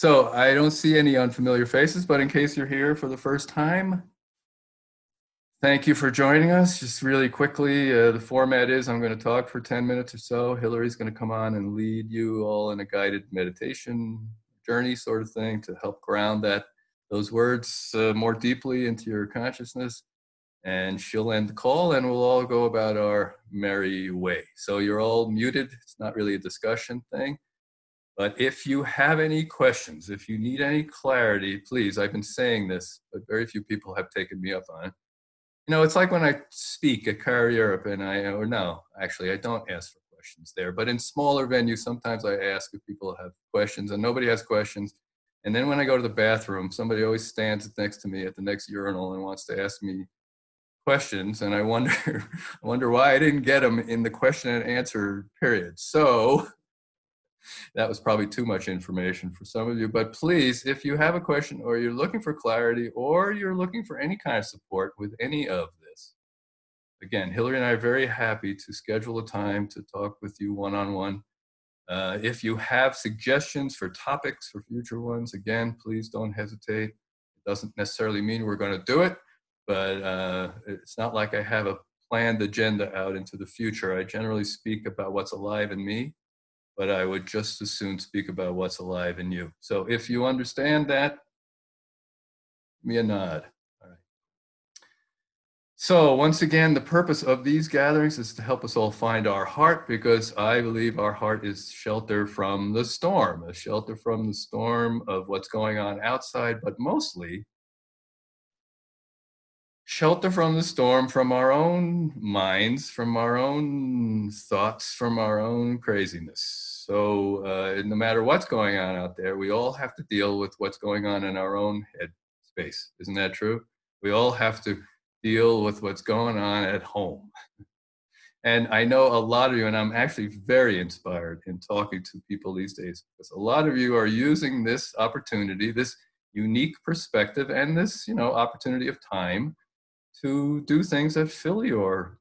So I don't see any unfamiliar faces, but in case you're here for the first time, thank you for joining us. Just really quickly, uh, the format is I'm going to talk for 10 minutes or so. Hillary's going to come on and lead you all in a guided meditation journey sort of thing to help ground that those words uh, more deeply into your consciousness. And she'll end the call and we'll all go about our merry way. So you're all muted. It's not really a discussion thing. But if you have any questions, if you need any clarity, please, I've been saying this, but very few people have taken me up on it. You know, it's like when I speak at Car Europe and I, or no, actually, I don't ask for questions there. But in smaller venues, sometimes I ask if people have questions and nobody has questions. And then when I go to the bathroom, somebody always stands next to me at the next urinal and wants to ask me questions. And I wonder, I wonder why I didn't get them in the question and answer period. So that was probably too much information for some of you. But please, if you have a question or you're looking for clarity or you're looking for any kind of support with any of this, again, Hillary and I are very happy to schedule a time to talk with you one on one. if you have suggestions for topics for future ones, again, please don't hesitate. It doesn't necessarily mean we're going to do it, but uh, it's not like I have a planned agenda out into the future. I generally speak about what's alive in me but I would just as soon speak about what's alive in you. So if you understand that, me a nod. All right. So once again, the purpose of these gatherings is to help us all find our heart because I believe our heart is shelter from the storm, a shelter from the storm of what's going on outside, but mostly shelter from the storm from our own minds, from our own thoughts, from our own craziness. So, uh, no matter what's going on out there, we all have to deal with what's going on in our own head space. Isn't that true? We all have to deal with what's going on at home. And I know a lot of you, and I'm actually very inspired in talking to people these days because a lot of you are using this opportunity, this unique perspective, and this, you know, opportunity of time to do things that fill your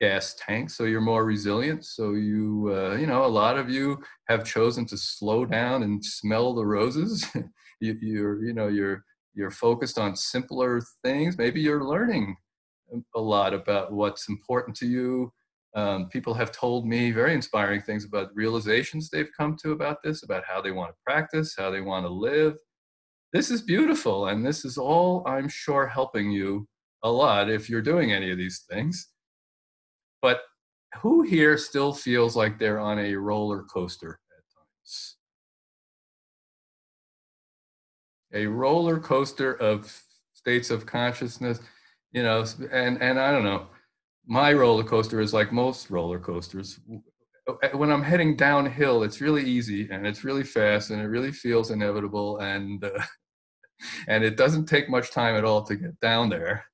gas tank so you're more resilient so you uh, you know a lot of you have chosen to slow down and smell the roses. You, you're you know you're you're focused on simpler things. Maybe you're learning a lot about what's important to you. Um, people have told me very inspiring things about realizations they've come to about this about how they want to practice how they want to live. This is beautiful and this is all i'm sure helping you a lot if you're doing any of these things. But who here still feels like they're on a roller coaster at times? A roller coaster of states of consciousness, you know, and, and I don't know, my roller coaster is like most roller coasters. When I'm heading downhill, it's really easy and it's really fast and it really feels inevitable and uh, and it doesn't take much time at all to get down there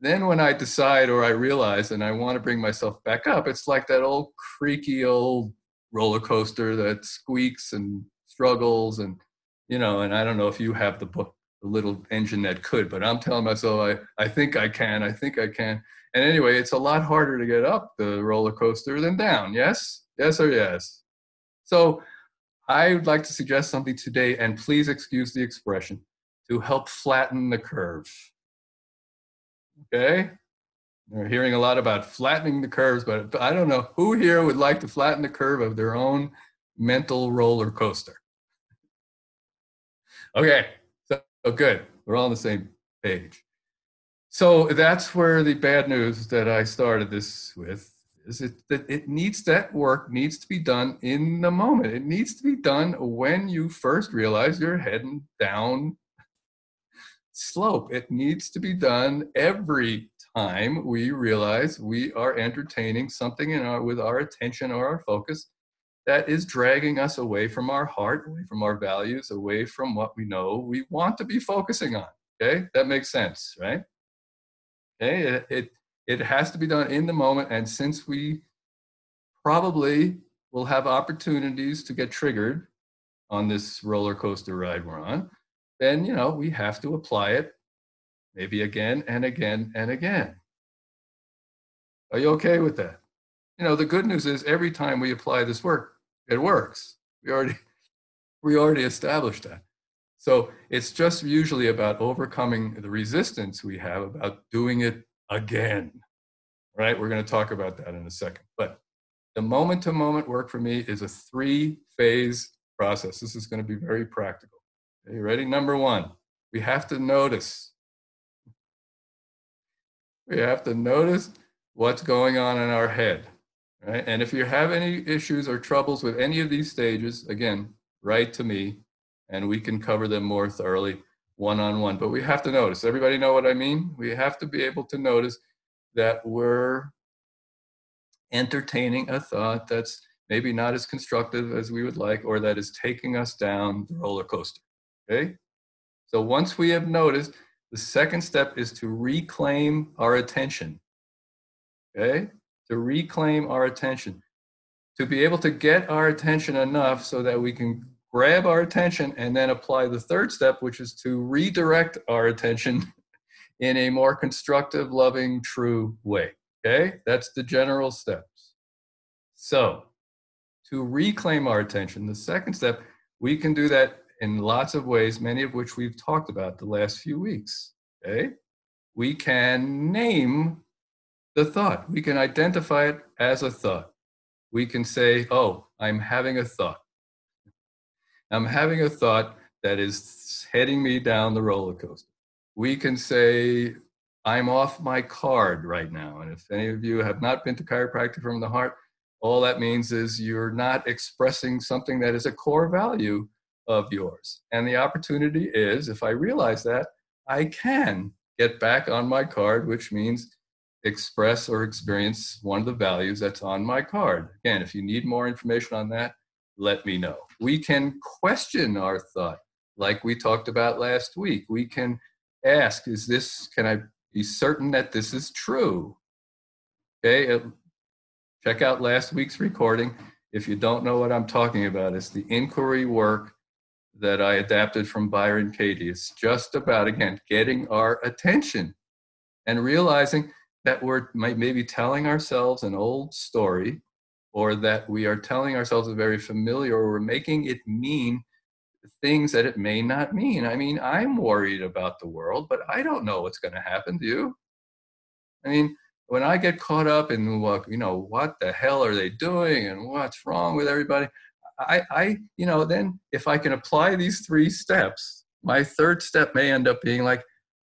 then when I decide or I realize and I want to bring myself back up, it's like that old creaky old roller coaster that squeaks and struggles and you know, and I don't know if you have the book the little engine that could, but I'm telling myself I, I think I can, I think I can. And anyway, it's a lot harder to get up the roller coaster than down. Yes? Yes or yes? So I would like to suggest something today, and please excuse the expression, to help flatten the curve. Okay? We're hearing a lot about flattening the curves, but I don't know who here would like to flatten the curve of their own mental roller coaster. Okay, so, so good. We're all on the same page. So that's where the bad news that I started this with is it that it needs that work needs to be done in the moment. It needs to be done when you first realize you're heading down slope. It needs to be done every time we realize we are entertaining something in our, with our attention or our focus that is dragging us away from our heart, away from our values, away from what we know we want to be focusing on. Okay, that makes sense, right? Okay, it, it, it has to be done in the moment, and since we probably will have opportunities to get triggered on this roller coaster ride we're on, then you know we have to apply it maybe again and again and again are you okay with that you know the good news is every time we apply this work it works we already We already established that. So it's just usually about overcoming the resistance we have about doing it again. Right? We're going to talk about that in a second. But the moment to moment work for me is a three phase process. This is going to be very practical. Are you ready? Number one, we have to notice. We have to notice what's going on in our head. Right? And if you have any issues or troubles with any of these stages, again, write to me and we can cover them more thoroughly one on one. But we have to notice. Everybody know what I mean? We have to be able to notice that we're entertaining a thought that's maybe not as constructive as we would like or that is taking us down the roller coaster. Okay? So once we have noticed, the second step is to reclaim our attention. Okay? To reclaim our attention. To be able to get our attention enough so that we can grab our attention and then apply the third step, which is to redirect our attention in a more constructive, loving, true way. Okay? That's the general steps. So, to reclaim our attention, the second step, we can do that in lots of ways, many of which we've talked about the last few weeks. Okay? We can name the thought, we can identify it as a thought. We can say, Oh, I'm having a thought. I'm having a thought that is heading me down the roller coaster. We can say, I'm off my card right now. And if any of you have not been to chiropractic from the heart, all that means is you're not expressing something that is a core value of yours. And the opportunity is, if I realize that, I can get back on my card, which means express or experience one of the values that's on my card. Again, if you need more information on that, let me know. We can question our thought, like we talked about last week. We can ask, is this, can I be certain that this is true? Okay, uh, check out last week's recording. If you don't know what I'm talking about, it's the inquiry work that I adapted from Byron Katie. It's just about, again, getting our attention and realizing that we're maybe telling ourselves an old story or that we are telling ourselves a very familiar or we're making it mean things that it may not mean. I mean, I'm worried about the world, but I don't know what's going to happen. to you? I mean, when I get caught up in, what, you know, what the hell are they doing and what's wrong with everybody, I, I, you know, then if I can apply these three steps, my third step may end up being like,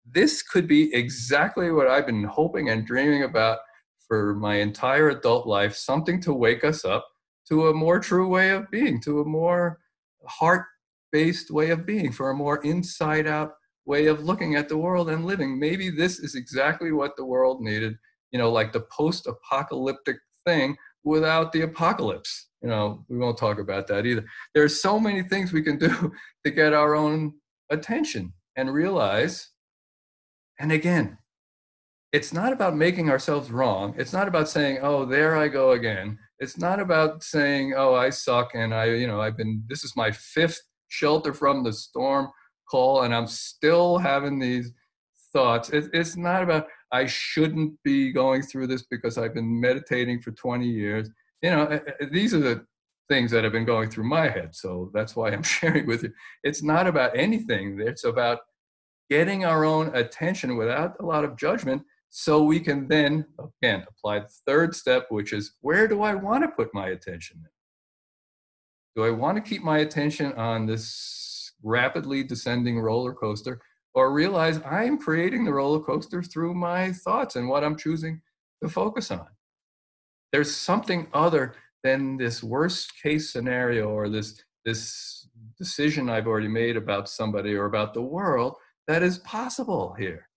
this could be exactly what I've been hoping and dreaming about for my entire adult life something to wake us up to a more true way of being, to a more heart based way of being, for a more inside out way of looking at the world and living. Maybe this is exactly what the world needed, you know, like the post apocalyptic thing without the apocalypse. You know, we won't talk about that either. There's so many things we can do to get our own attention and realize. And again, it's not about making ourselves wrong. It's not about saying, "Oh, there I go again." It's not about saying, "Oh, I suck," and I, you know, I've been. This is my fifth shelter from the storm call, and I'm still having these thoughts. It, it's not about I shouldn't be going through this because I've been meditating for 20 years. You know, these are the things that have been going through my head. So that's why I'm sharing with you. It's not about anything. It's about getting our own attention without a lot of judgment so we can then, again, apply the third step, which is where do I want to put my attention? Do I want to keep my attention on this rapidly descending roller coaster or realize I'm creating the roller coaster through my thoughts and what I'm choosing to focus on? There's something other than this worst case scenario or this, this decision I've already made about somebody or about the world that is possible here.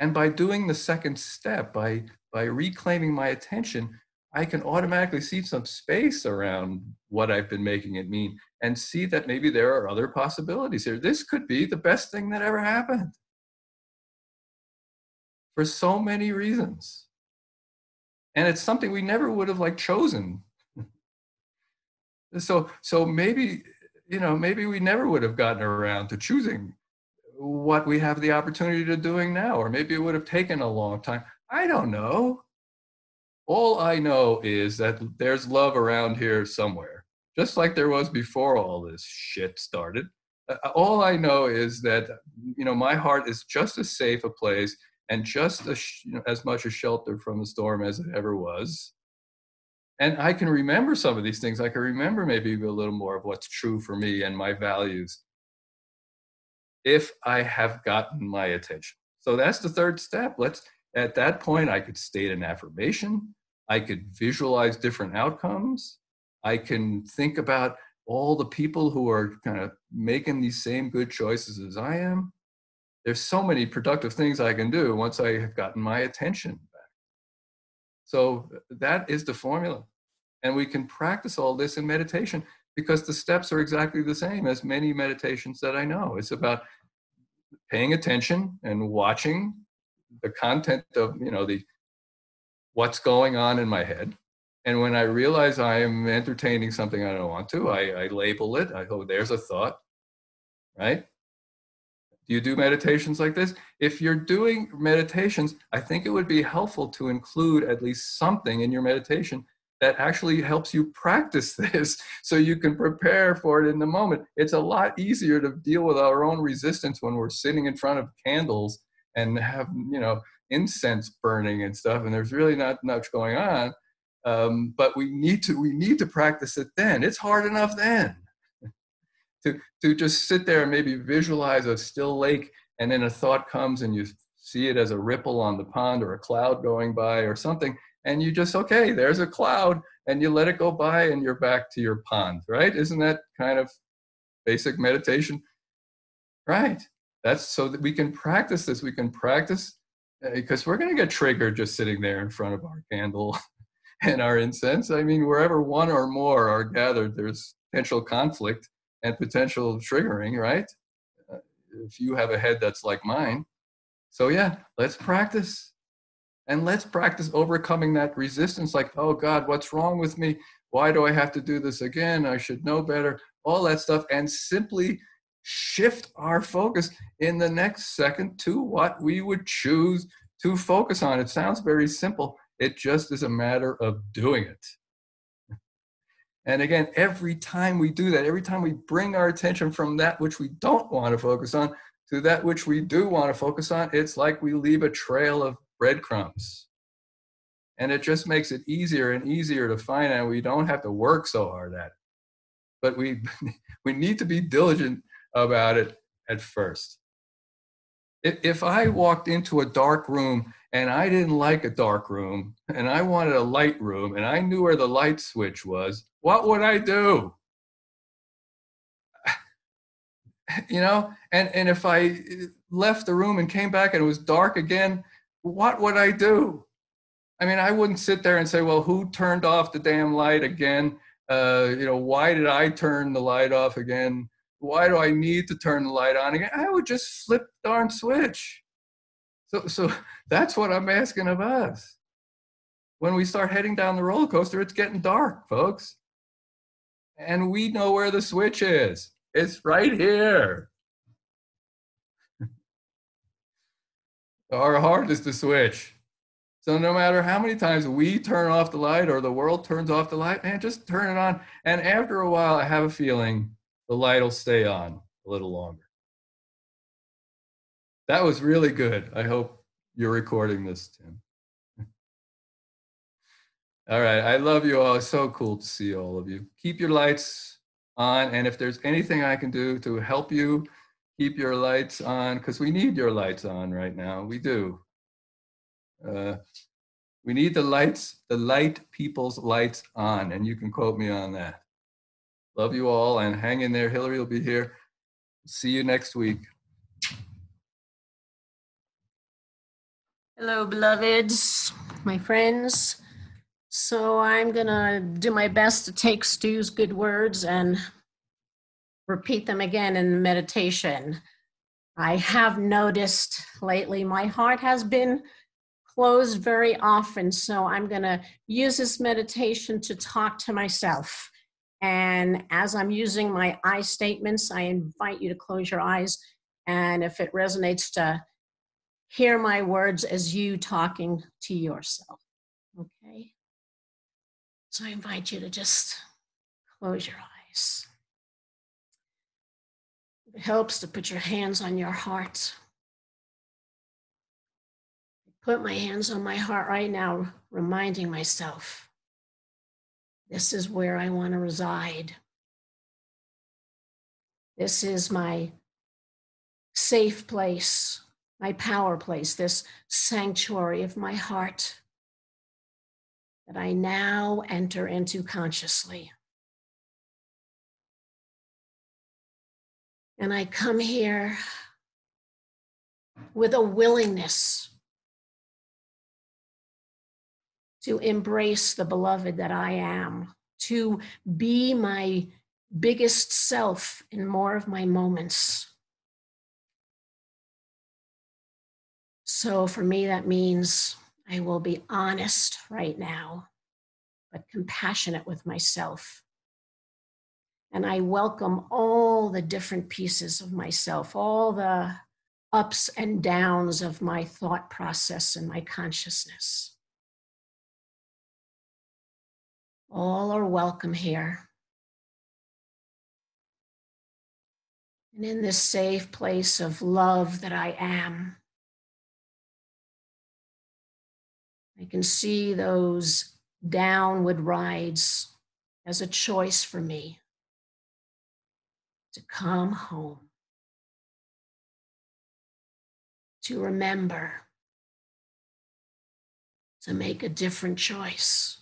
And by doing the second step, by, by reclaiming my attention, I can automatically see some space around what I've been making it mean and see that maybe there are other possibilities here. This could be the best thing that ever happened for so many reasons. And it's something we never would have like chosen. so so maybe you know maybe we never would have gotten around to choosing what we have the opportunity to doing now, or maybe it would have taken a long time. I don't know. All I know is that there's love around here somewhere. just like there was before all this shit started. Uh, all I know is that you know my heart is just as safe a place and just as, you know, as much a shelter from the storm as it ever was. And I can remember some of these things. I can remember maybe a little more of what's true for me and my values if I have gotten my attention. So that's the third step. Let's at that point I could state an affirmation. I could visualize different outcomes. I can think about all the people who are kind of making these same good choices as I am. There's so many productive things I can do once I have gotten my attention back. So that is the formula. And we can practice all this in meditation because the steps are exactly the same as many meditations that I know. It's about paying attention and watching the content of, you know, the what's going on in my head and when I realize I am entertaining something I don't want to, I, I label it. I go, there's a thought, right? Do you do meditations like this? If you're doing meditations, I think it would be helpful to include at least something in your meditation that actually helps you practice this so you can prepare for it in the moment. It's a lot easier to deal with our own resistance when we're sitting in front of candles and have, you know, incense burning and stuff, and there's really not much going on um, but we need to we need to practice it then. It's hard enough then to to just sit there and maybe visualize a still lake, and then a thought comes and you see it as a ripple on the pond or a cloud going by or something, and you just okay, there's a cloud, and you let it go by, and you're back to your pond, right? Isn't that kind of basic meditation? Right. That's so that we can practice this. We can practice because uh, we're going to get triggered just sitting there in front of our candle and our incense. I mean, wherever one or more are gathered, there's potential conflict and potential triggering, right? Uh, if you have a head that's like mine. So, yeah, let's practice. And let's practice overcoming that resistance like, oh God, what's wrong with me? Why do I have to do this again? I should know better. All that stuff. And simply shift our focus in the next second to what we would choose to focus on. It sounds very simple, it just is a matter of doing it. And again, every time we do that, every time we bring our attention from that which we don't want to focus on to that which we do want to focus on, it's like we leave a trail of breadcrumbs. And it just makes it easier and easier to find, and we don't have to work so hard at it. But we, we need to be diligent about it at first. If, I walked into a dark room and I didn't like a dark room and I wanted a light room and I knew where the light switch was, what would I do? you know, and, and if I left the room and came back and it was dark again, what would I do? I mean, I wouldn't sit there and say, well, who turned off the damn light again? Uh, you know, why did I turn the light off again? Why do I need to turn the light on again? I would just flip the darn switch so, so that's what I'm asking of us. When we start heading down the roller coaster, it's getting dark, folks. And we know where the switch is. It's right here. Our heart is the switch. So no matter how many times we turn off the light or the world turns off the light, man, just turn it on. And after a while, I have a feeling the light will stay on a little longer. That was really good. I hope you're recording this, Tim. all right. I love you all. It's so cool to see all of you. Keep your lights on. And if there's anything I can do to help you keep your lights on, because we need your lights on right now. We do. Uh, we need the lights, the light people's lights on. And you can quote me on that. Love you all and hang in there. Hillary will be here. See you next week. Hello, beloveds, my friends. So I'm going to do my best to take Stu's good words and repeat them again in meditation. I have noticed lately my heart has been closed very often, so I'm going to use this meditation to talk to myself. And as I'm using my I statements, I invite you to close your eyes. And if it resonates to hear my words as you talking to yourself. Okay? So I invite you to just close your eyes. It helps to put your hands on your heart. Put my hands on my heart right now, reminding myself this is where I want to reside. This is my safe place, my power place, this sanctuary of my heart that I now enter into consciously. And I come here with a willingness to embrace the beloved that I am, to be my biggest self in more of my moments. So for me, that means I will be honest right now, but compassionate with myself. And I welcome all the different pieces of myself, all the ups and downs of my thought process and my consciousness. All are welcome here. And in this safe place of love that I am, I can see those downward rides as a choice for me to come home, to remember, to make a different choice.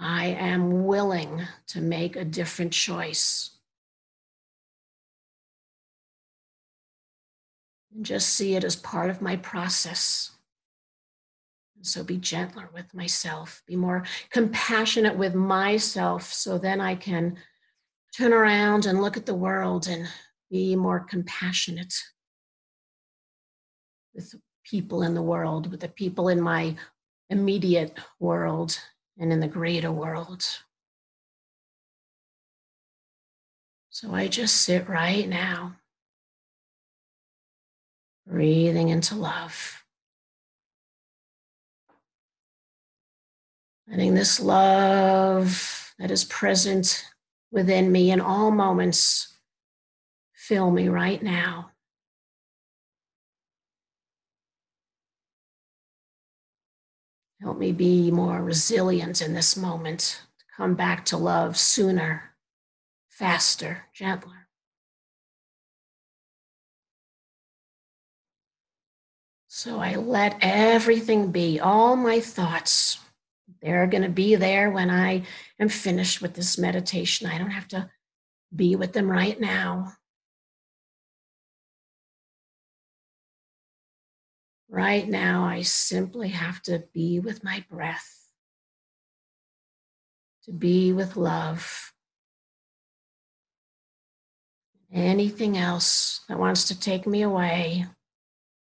I am willing to make a different choice. And just see it as part of my process. And so be gentler with myself, be more compassionate with myself, so then I can turn around and look at the world and be more compassionate with people in the world, with the people in my immediate world, and in the greater world. So I just sit right now, breathing into love. Letting this love that is present within me in all moments fill me right now. Help me be more resilient in this moment, come back to love sooner, faster, gentler. So I let everything be, all my thoughts. They're going to be there when I am finished with this meditation. I don't have to be with them right now. Right now, I simply have to be with my breath, to be with love. Anything else that wants to take me away,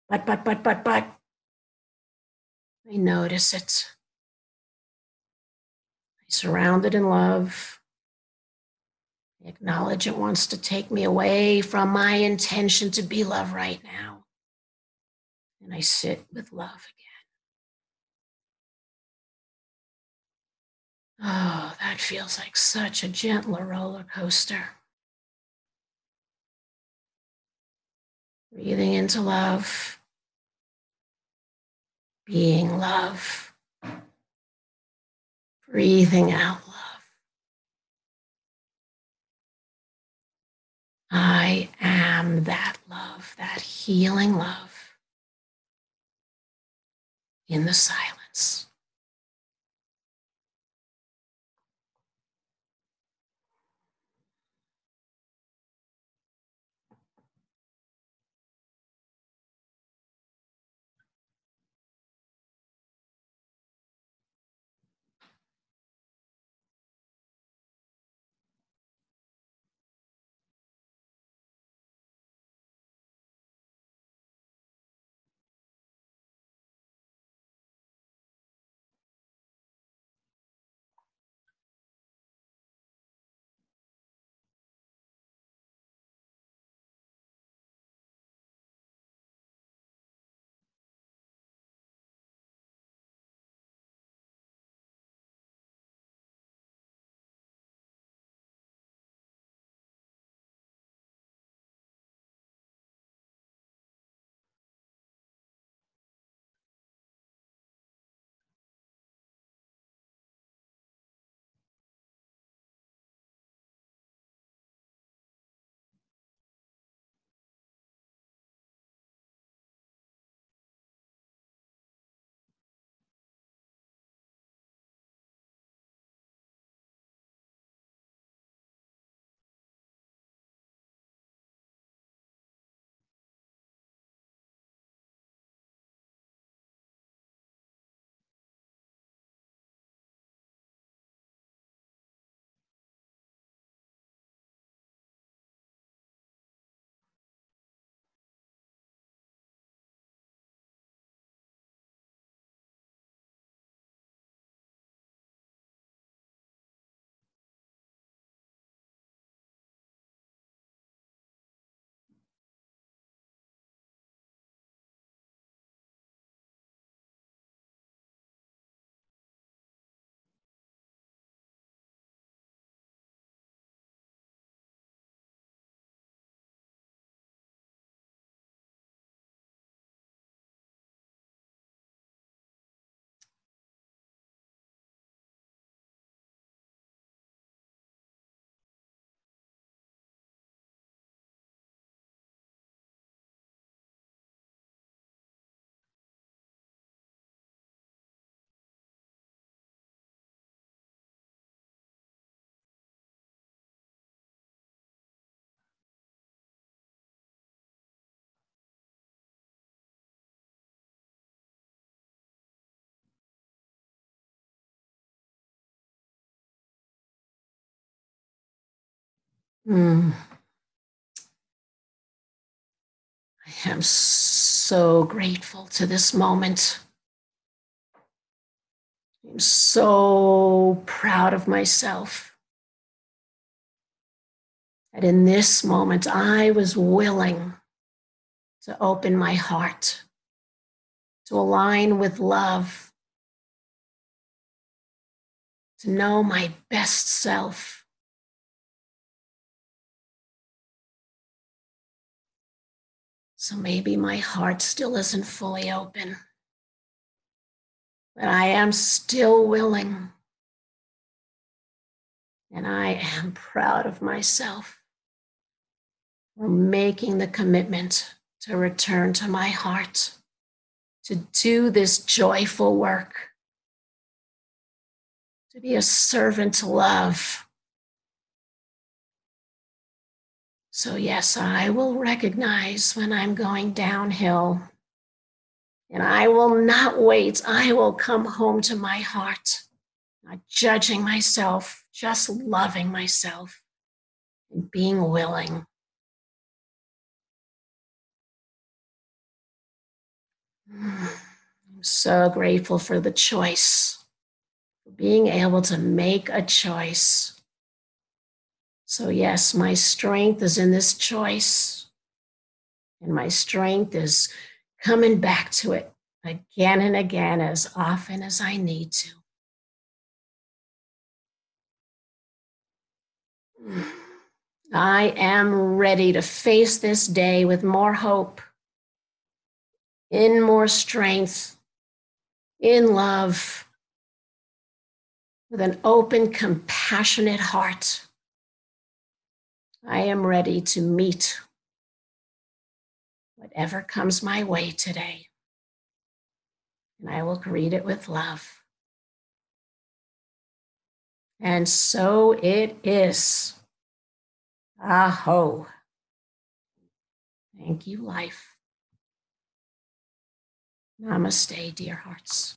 but, but, but, but, but, I notice it. I surround it in love. I acknowledge it wants to take me away from my intention to be love right now and I sit with love again. Oh, that feels like such a gentler roller coaster. Breathing into love, being love, breathing out love. I am that love, that healing love in the silence. Mm. I am so grateful to this moment. I'm so proud of myself that in this moment I was willing to open my heart, to align with love, to know my best self. So maybe my heart still isn't fully open, but I am still willing. And I am proud of myself for making the commitment to return to my heart, to do this joyful work, to be a servant to love. So, yes, I will recognize when I'm going downhill. And I will not wait. I will come home to my heart, not judging myself, just loving myself and being willing. I'm so grateful for the choice, for being able to make a choice. So, yes, my strength is in this choice, and my strength is coming back to it again and again as often as I need to. I am ready to face this day with more hope in more strength, in love, with an open, compassionate heart. I am ready to meet whatever comes my way today. And I will greet it with love. And so it is. Aho. Thank you, life. Namaste, dear hearts.